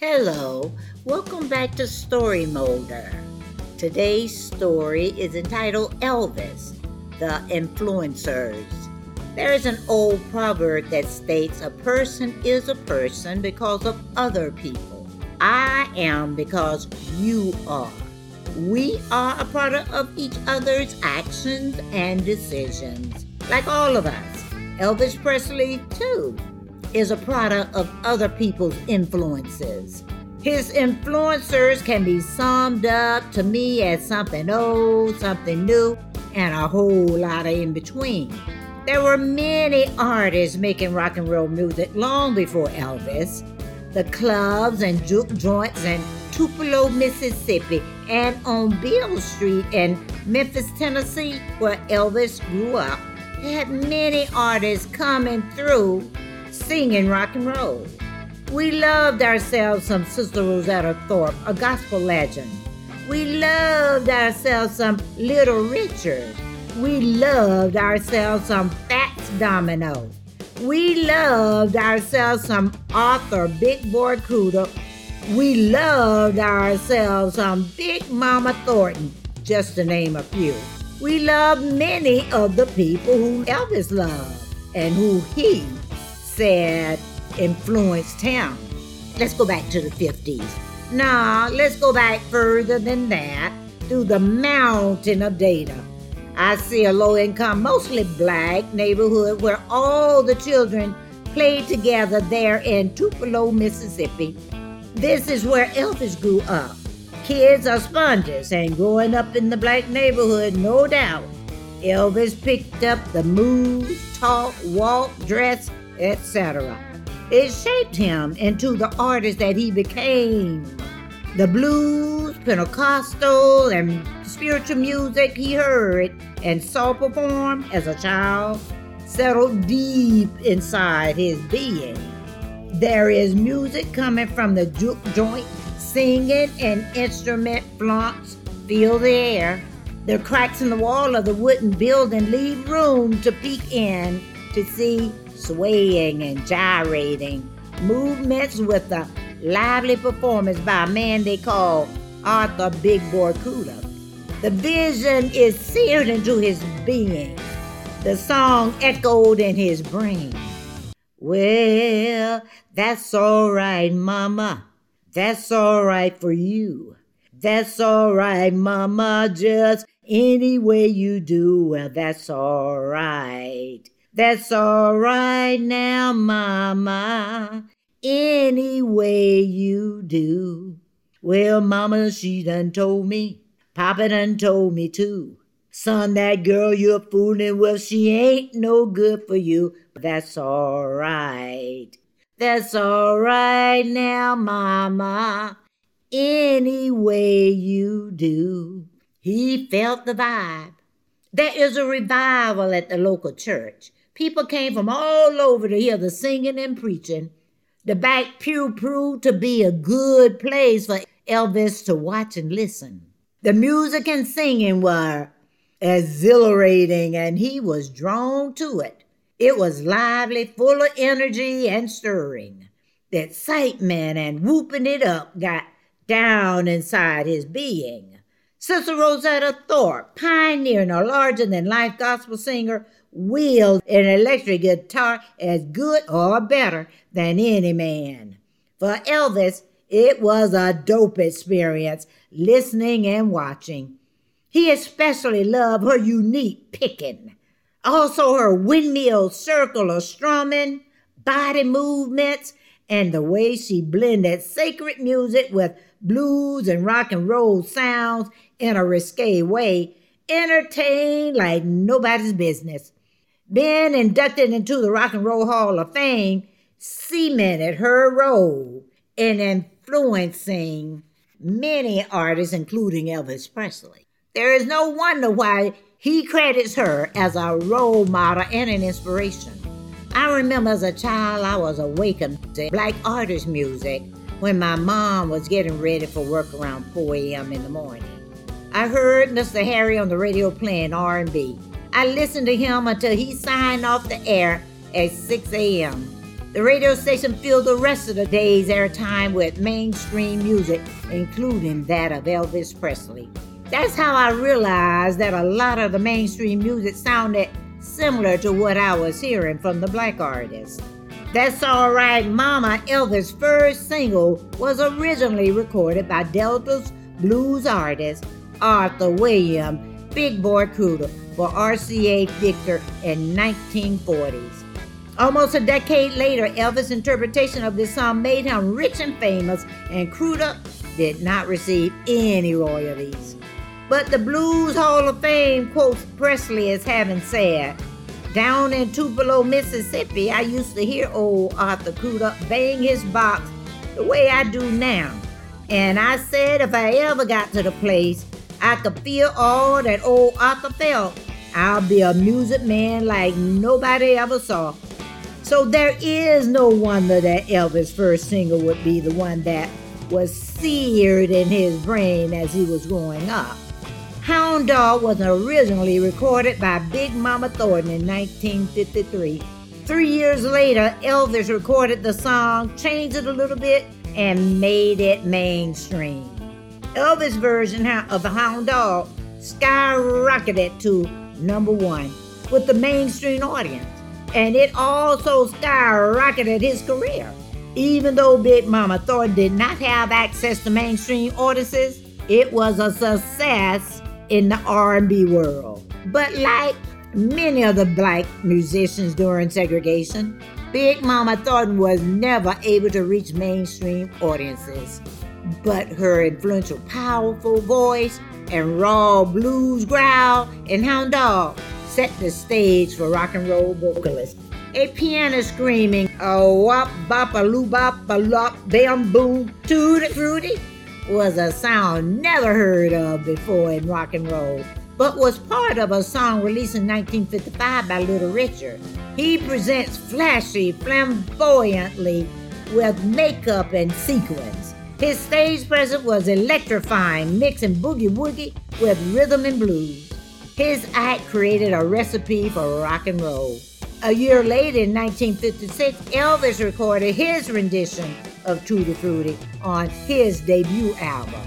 Hello, welcome back to Story Molder. Today's story is entitled Elvis, the Influencers. There is an old proverb that states a person is a person because of other people. I am because you are. We are a product of each other's actions and decisions, like all of us. Elvis Presley, too is a product of other people's influences. His influencers can be summed up to me as something old, something new, and a whole lot of in between. There were many artists making rock and roll music long before Elvis. The clubs and juke joints in Tupelo, Mississippi, and on Beale Street in Memphis, Tennessee, where Elvis grew up, had many artists coming through singing rock and roll. We loved ourselves some Sister Rosetta Tharpe, a gospel legend. We loved ourselves some Little Richard. We loved ourselves some Fats Domino. We loved ourselves some Arthur Big Boy Crudup. We loved ourselves some Big Mama Thornton, just to name a few. We loved many of the people who Elvis loved and who he said influenced him. Let's go back to the 50s. Nah, let's go back further than that through the mountain of data. I see a low income, mostly black neighborhood where all the children played together there in Tupelo, Mississippi. This is where Elvis grew up. Kids are sponges, and growing up in the black neighborhood, no doubt, Elvis picked up the moves, talk, walk, dress, etc. It shaped him into the artist that he became. The blues, Pentecostal, and spiritual music he heard and saw perform as a child settled deep inside his being. There is music coming from the juke joint, singing and instrument flaunts fill the air. The cracks in the wall of the wooden building leave room to peek in to see swaying and gyrating movements with a lively performance by a man they call Arthur Big Boy Crudup. The vision is seared into his being. The song echoed in his brain. Well, that's all right, Mama. That's all right for you. That's all right, Mama. Just any way you do, well, that's all right. That's all right now, Mama, any way you do. Well, Mama, she done told me, Papa done told me too. Son, that girl you're fooling with, she ain't no good for you. But that's all right. That's all right now, Mama, any way you do. He felt the vibe. There is a revival at the local church. People came from all over to hear the singing and preaching. The back pew proved to be a good place for Elvis to watch and listen. The music and singing were exhilarating, and he was drawn to it. It was lively, full of energy and stirring. The excitement and whooping it up got down inside his being. Sister Rosetta Tharpe, pioneering a larger than life gospel singer, wield an electric guitar as good or better than any man. For Elvis, it was a dope experience listening and watching. He especially loved her unique picking, also her windmill circle of strumming, body movements, and the way she blended sacred music with blues and rock and roll sounds in a risque way, entertained like nobody's business being inducted into the Rock and Roll Hall of Fame cemented her role in influencing many artists, including Elvis Presley. There is no wonder why he credits her as a role model and an inspiration. I remember as a child, I was awakened to black artist music when my mom was getting ready for work around 4 a.m. in the morning. I heard Mr. Harry on the radio playing R&B. I listened to him until he signed off the air at 6 a.m. The radio station filled the rest of the day's airtime with mainstream music, including that of Elvis Presley. That's how I realized that a lot of the mainstream music sounded similar to what I was hearing from the black artists. That's Alright Mama, Elvis' first single, was originally recorded by Delta's blues artist Arthur William Big Boy Crudup for RCA Victor in 1940s. Almost a decade later, Elvis' interpretation of this song made him rich and famous, and Crudup did not receive any royalties. But the Blues Hall of Fame quotes Presley as having said, down in Tupelo, Mississippi, I used to hear old Arthur Crudup bang his box the way I do now. And I said if I ever got to the place, I could feel all that old Arthur felt. I'll be a music man like nobody ever saw. So there is no wonder that Elvis' first single would be the one that was seared in his brain as he was growing up. Hound Dog was originally recorded by Big Mama Thornton in 1953. Three years later, Elvis recorded the song, changed it a little bit, and made it mainstream. Elvis' version of Hound Dog skyrocketed to number one with the mainstream audience, and it also skyrocketed his career. Even though Big Mama Thornton did not have access to mainstream audiences, it was a success in the R&B world. But like many of the black musicians during segregation, Big Mama Thornton was never able to reach mainstream audiences. But her influential, powerful voice and raw blues growl and Hound Dog set the stage for rock and roll vocalists. A piano screaming, a wop bop a loo bop a lop bam boom tutti frutti was a sound never heard of before in rock and roll, but was part of a song released in 1955 by Little Richard. He presents flashy, flamboyantly with makeup and sequins. His stage presence was electrifying, mixing boogie woogie with rhythm and blues. His act created a recipe for rock and roll. A year later, in 1956, Elvis recorded his rendition of Tutti Frutti on his debut album.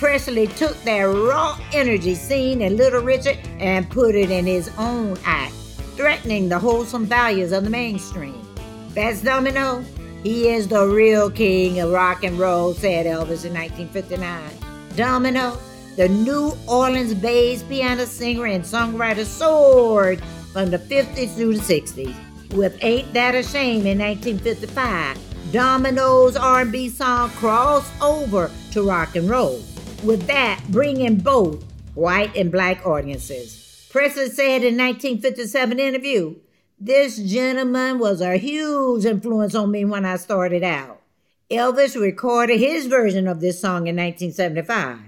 Presley took that raw energy seen in Little Richard and put it in his own act, threatening the wholesome values of the mainstream. Fats Domino, he is the real king of rock and roll, said Elvis in 1959. Domino, the New Orleans bass piano singer and songwriter, soared from the 50s through the 60s with Ain't That a Shame in 1955 Domino's R&B song crossed over to rock and roll, with that bringing both white and black audiences. Presley said in 1957 interview, this gentleman was a huge influence on me when I started out. Elvis recorded his version of this song in 1975.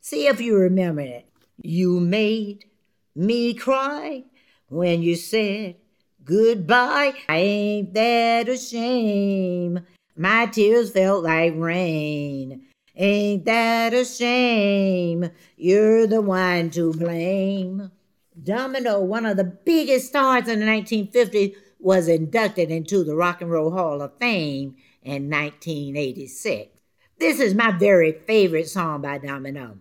See if you remember it. You made me cry when you said goodbye. Ain't that a shame? My tears felt like rain. Ain't that a shame? You're the one to blame. Domino, one of the biggest stars in the 1950s, was inducted into the Rock and Roll Hall of Fame in 1986. This is my very favorite song by Domino.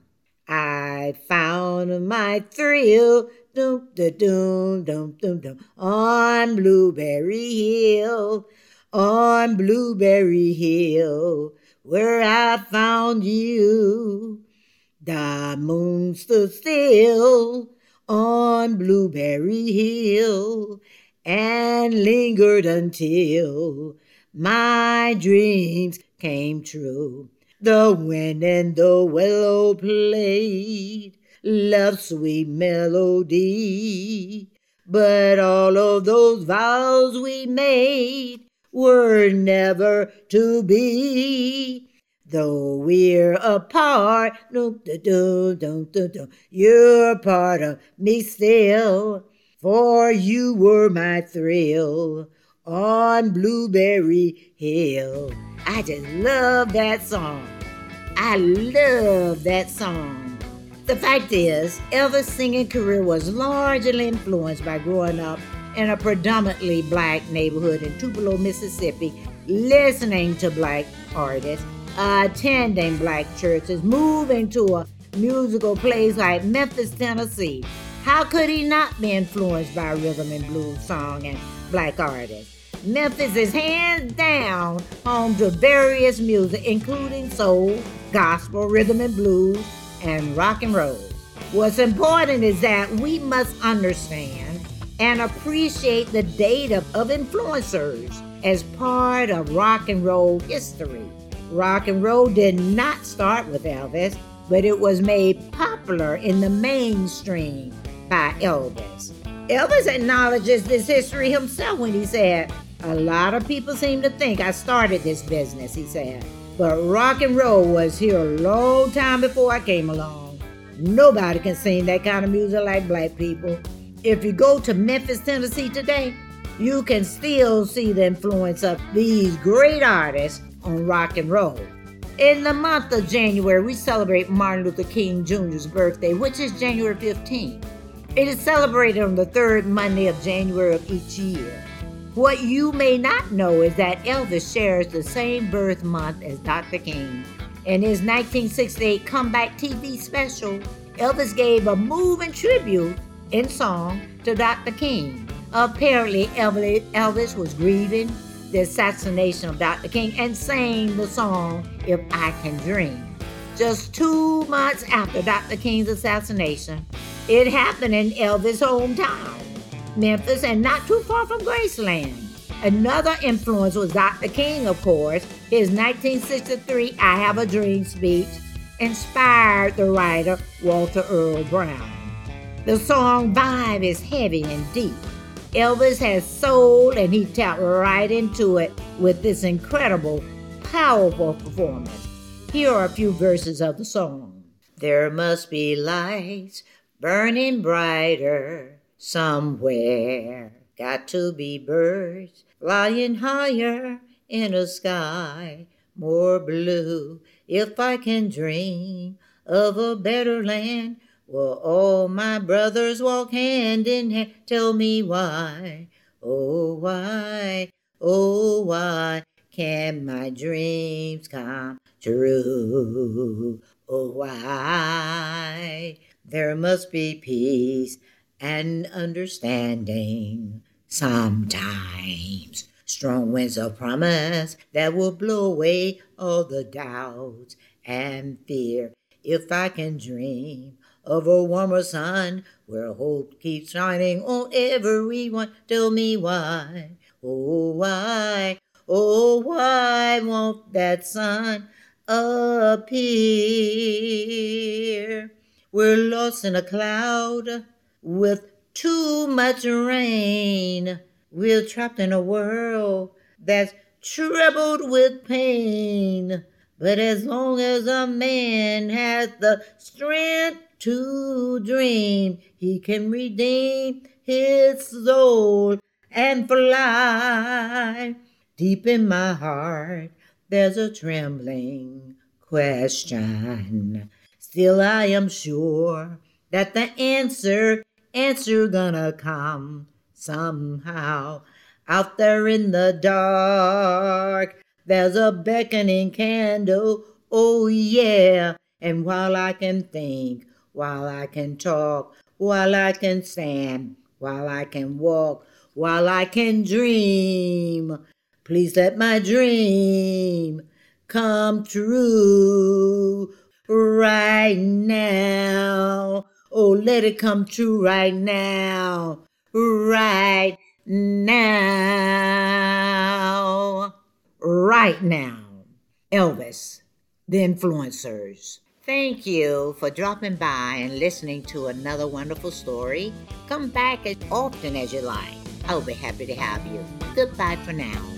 I found my thrill dum, dum, dum, dum, dum, on Blueberry Hill, on Blueberry Hill, where I found you. The moon stood still on Blueberry Hill and lingered until my dreams came true. The wind and the willow played love's sweet melody. But all of those vows we made were never to be. Though we're apart, dum, dum, dum, dum, dum, you're part of me still. For you were my thrill on Blueberry Hill. I just love that song. I love that song. The fact is, Elvis' singing career was largely influenced by growing up in a predominantly black neighborhood in Tupelo, Mississippi, listening to black artists, attending black churches, moving to a musical place like Memphis, Tennessee. How could he not be influenced by rhythm and blues song and black artists? Memphis is hands down home to various music, including soul, gospel, rhythm and blues, and rock and roll. What's important is that we must understand and appreciate the data of influencers as part of rock and roll history. Rock and roll did not start with Elvis, but it was made popular in the mainstream by Elvis. Elvis acknowledges this history himself when he said, A lot of people seem to think I started this business, he said. But rock and roll was here a long time before I came along. Nobody can sing that kind of music like black people. If you go to Memphis, Tennessee today, you can still see the influence of these great artists on rock and roll. In the month of January, we celebrate Martin Luther King Jr.'s birthday, which is January 15th. It is celebrated on the third Monday of January of each year. What you may not know is that Elvis shares the same birth month as Dr. King. In his 1968 comeback TV special, Elvis gave a moving tribute in song to Dr. King. Apparently, Elvis was grieving the assassination of Dr. King and sang the song If I Can Dream. Just two months after Dr. King's assassination, it happened in Elvis' hometown. Memphis, and not too far from Graceland. Another influence was Dr. King, of course. His 1963 I Have a Dream speech inspired the writer Walter Earl Brown. The song vibe is heavy and deep. Elvis has soul and he tapped right into it with this incredible, powerful performance. Here are a few verses of the song. There must be lights burning brighter somewhere. Got to be birds flying higher in a sky more blue. If I can dream of a better land, will all my brothers walk hand in hand? Tell me why, oh why, oh why can my dreams come true? Oh why there must be peace and understanding. Sometimes strong winds of promise that will blow away all the doubts and fear. If I can dream of a warmer sun where hope keeps shining on everyone, tell me why, oh why, oh why won't that sun appear? We're lost in a cloud with too much rain. We're trapped in a world that's troubled with pain. But as long as a man has the strength to dream, he can redeem his soul and fly. Deep in my heart, there's a trembling question. Still, I am sure that the answer answer gonna come somehow. Out there in the dark, there's a beckoning candle. Oh, yeah. And while I can think, while I can talk, while I can stand, while I can walk, while I can dream, please let my dream come true right now. Oh, let it come true right now. Right now. Right now. Elvis, the influencers. Thank you for dropping by and listening to another wonderful story. Come back as often as you like. I'll be happy to have you. Goodbye for now.